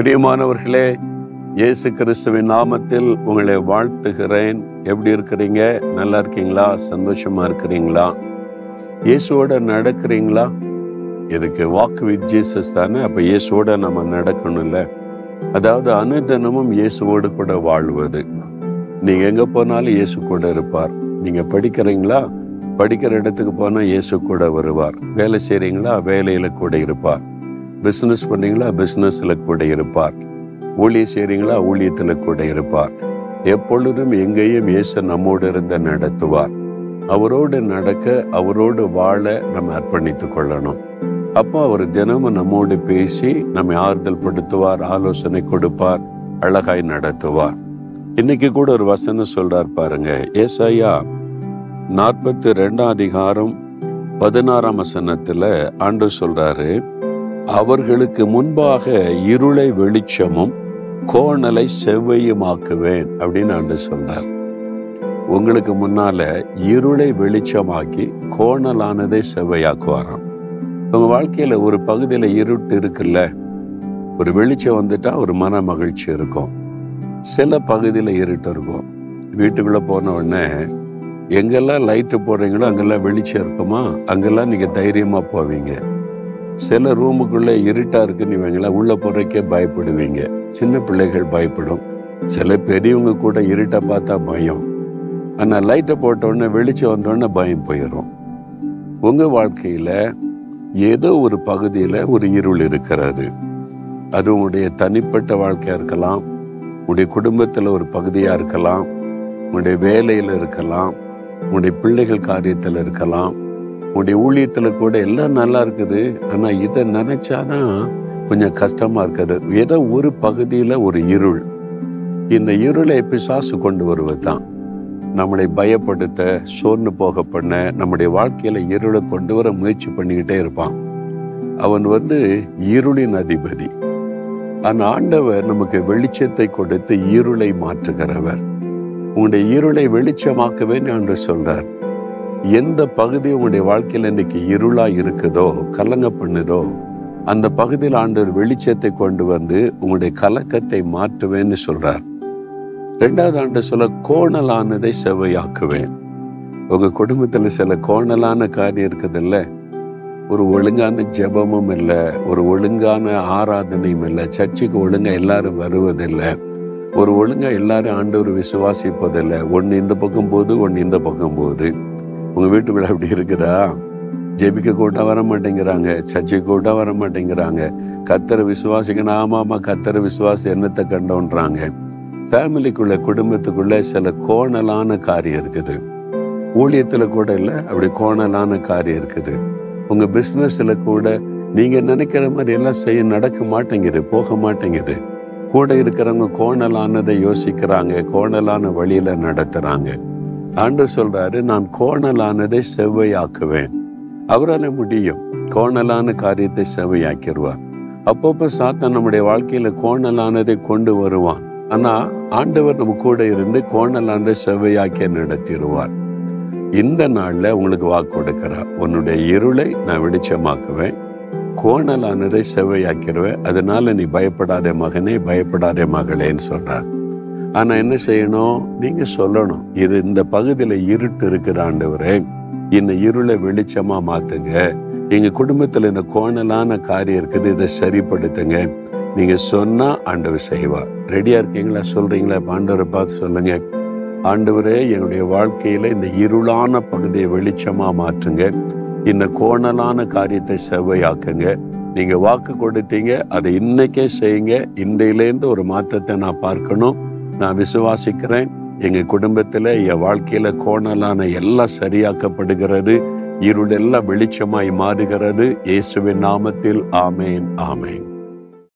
பிரியமானவர்களே இயேசு கிறிஸ்துவின் நாமத்தில் உங்களை வாழ்த்துகிறேன். எப்படி இருக்கிறீங்க? நல்லா இருக்கீங்களா? சந்தோஷமா இருக்கிறீங்களா? இயேசுவோட நடக்கிறீங்களா? இதுக்கு வாக் வித் ஜீசஸ் தானே? அப்ப இயேசுவோட நம்ம நடக்கணும்ல. அதாவது அனுதினமும் இயேசுவோடு கூட வாழ்வது. நீங்க எங்க போனாலும் இயேசு கூட இருப்பார். நீங்க படிக்கிறீங்களா? படிக்கிற இடத்துக்கு போனா இயேசு கூட வருவார். வேலை செய்றீங்களா? வேலையில கூட இருப்பார். பிஸ்னஸ் பண்ணீங்களா? பிஸ்னஸில் கூட இருப்பார். ஊழியம் செய்றீங்களா? ஊழியத்துல கூட இருப்பார். எப்பொழுதும் எங்கேயும் இயேசு நம்மோடு இருந்து நடத்துவார். அவரோடு நடக்க அவரோடு வாழ நம்ம அர்ப்பணித்துக் கொள்ளணும். அப்போ அவர் தினமும் நம்மோடு பேசி நம்மை ஆறுதல் படுத்துவார் ஆலோசனை கொடுப்பார் அழகாய் நடத்துவார். இன்னைக்கு கூட ஒரு வசனம் சொல்றார் பாருங்க. ஏசாயா நாற்பத்தி ரெண்டாம் அதிகாரம் பதினாறாம் வசனத்துல ஆண்டு சொல்றாரு அவர்களுக்கு முன்பாக இருளை வெளிச்சமும் கோணலை செவ்வையுமாக்குவேன் அப்படின்னு ஆண்டு சொன்னார் உங்களுக்கு முன்னால இருளை வெளிச்சமாக்கி கோணலானதை செவ்வையாக்குவாராம். உங்க வாழ்க்கையில ஒரு பகுதியில இருட்டு இருக்குல்ல? ஒரு வெளிச்சம் வந்துட்டா ஒரு மன மகிழ்ச்சி இருக்கும். சில பகுதியில இருட்டு இருக்கும். வீட்டுக்குள்ள போன உடனே எங்கெல்லாம் லைட்டு போடுறீங்களோ அங்கெல்லாம் வெளிச்சம் இருக்குமா? அங்கெல்லாம் நீங்க தைரியமா போவீங்க. சில ரூமுக்குள்ள இருட்டா இருக்குன்னு வைங்களேன் உள்ள போறதுக்கே பயப்படுவீங்க. சின்ன பிள்ளைகள் பயப்படும். சில பெரியவங்க கூட இருட்டை பார்த்தா பயம். ஆனால் லைட்டை போட்டோடனே வெளிச்சம் வந்தோடனே பயம் போயிடும் உங்க வாழ்க்கையில ஏதோ ஒரு பகுதியில் ஒரு இருள் இருக்கிறது. அது உங்களுடைய தனிப்பட்ட வாழ்க்கையா இருக்கலாம். உங்களுடைய குடும்பத்தில் ஒரு பகுதியா இருக்கலாம். உங்களுடைய வேலையில் இருக்கலாம். உங்களுடைய பிள்ளைகள் காரியத்தில் இருக்கலாம். உன்னுடைய ஊழியத்தில் கூட எல்லாம் நல்லா இருக்குது. ஆனால் இதை நினைச்சாதான் கொஞ்சம் கஷ்டமாக இருக்குது. ஏதோ ஒரு பகுதியில் ஒரு இருள். இந்த இருளை பிசாசு கொண்டு வருவதுதான். நம்மளை பயப்படுத்த சோர்ந்து போக பண்ண நம்முடைய வாழ்க்கையில இருளை கொண்டு வர முயற்சி பண்ணிக்கிட்டே இருப்பான். அவன் வந்து இருளின் அதிபதி. அந்த ஆண்டவர் நமக்கு வெளிச்சத்தை கொடுத்து இருளை மாற்றுகிறவர். உங்களுடைய இருளை வெளிச்சமாக்கவே என்று சொல்றார். எந்த பகுதி உங்களுடைய வாழ்க்கையில் இன்னைக்கு இருளா இருக்குதோ கலங்க பண்ணுதோ அந்த பகுதியில் ஆண்டவர் வெளிச்சத்தை கொண்டு வந்து உங்களுடைய கலக்கத்தை மாற்றுவேன்னு சொல்றார். ரெண்டாவது ஆண்டு சொல்ல கோணலானதை செவையாக்குவேன் உங்க குடும்பத்துல சில கோணலான காரியம் இருக்குதுல்ல? ஒரு ஒழுங்கான ஜெபமும் இல்லை ஒரு ஒழுங்கான ஆராதனையும் இல்லை சர்ச்சுக்கு ஒழுங்கா எல்லாரும் வருவதில்லை ஒரு ஒழுங்கா எல்லாரும் ஆண்டவர் விசுவாசிப்பதில்லை ஒன்னு இந்த பக்கம் போகுது ஒன்னு இந்த பக்கம் போகுது. உங்க வீட்டுக்குள்ள அப்படி இருக்குதா? ஜெபிக்க கூட்டம் வர மாட்டேங்கிறாங்க சர்ச்சை கூட்டம் வர மாட்டேங்கிறாங்க கத்தரை விசுவாசிக்கணும். ஆமாம் ஆமாம் கத்தரை விசுவாசம் என்னத்தை கண்டோன்றாங்க. ஃபேமிலிக்குள்ள குடும்பத்துக்குள்ள சில கோணலான காரியம் இருக்குது. ஊழியத்துல கூட இல்லை அப்படி கோணலான காரியம் இருக்குது. உங்க பிசினஸ்ல கூட நீங்க நினைக்கிற மாதிரி எல்லாம் செய்ய நடக்க மாட்டேங்குது போக மாட்டேங்குது. கூட இருக்கிறவங்க கோணலானதை யோசிக்கிறாங்க கோணலான வழியில நடத்துறாங்க. ஆண்டு சொல்றாரு நான் கோணலானதை செவ்வையாக்குவேன். அவரால் முடியும். கோணலான காரியத்தை செவ்வையாக்கிடுவார் அப்பப்போ சாத்தான் நம்முடைய வாழ்க்கையில கோணலானதை கொண்டு வருவான். ஆனா ஆண்டவர் நம்ம கூட இருந்து கோணலானதை செவ்வையாக்கி நடத்திடுவார். இந்த நாள்ல உங்களுக்கு வாக்கு கொடுக்கிறார். உன்னுடைய இருளை நான் வெளிச்சமாக்குவேன். கோணலானதை செவ்வையாக்கிடுவேன். அதனால நீ பயப்படாத மகனே பயப்படாத மகளேன்னு சொல்றார். ஆனா என்ன செய்யணும்? நீங்க சொல்லணும். இது இந்த பகுதியில இருட்டு இருக்கிற ஆண்டவரே. இந்த இருளை வெளிச்சமா மாத்துங்க. எங்க குடும்பத்துல இந்த கோணலான காரியம் இருக்குது இதை சரிப்படுத்துங்க. நீங்க சொன்னா ஆண்டவர் செய்வார். ரெடியா இருக்கீங்களா? சொல்றீங்களா? ஆண்டவரை பார்த்து சொல்லுங்க. ஆண்டவரே என்னுடைய வாழ்க்கையில இந்த இருளான பகுதியை வெளிச்சமா மாற்றுங்க. இந்த கோணலான காரியத்தை செவ்வையாக்குங்க. நீங்க வாக்கு கொடுத்தீங்க அதை இன்னைக்கே செய்யுங்க. இன்றையிலேருந்து ஒரு மாற்றத்தை நான் பார்க்கணும். நான் விசுவாசிக்கிறேன். எங்க குடும்பத்துல என் வாழ்க்கையில கோணலான எல்லாம் சரியாக்கப்படுகிறது. இருளெல்லாம் வெளிச்சமாய் மாறுகிறது. இயேசுவின் நாமத்தில் ஆமேன் ஆமேன்.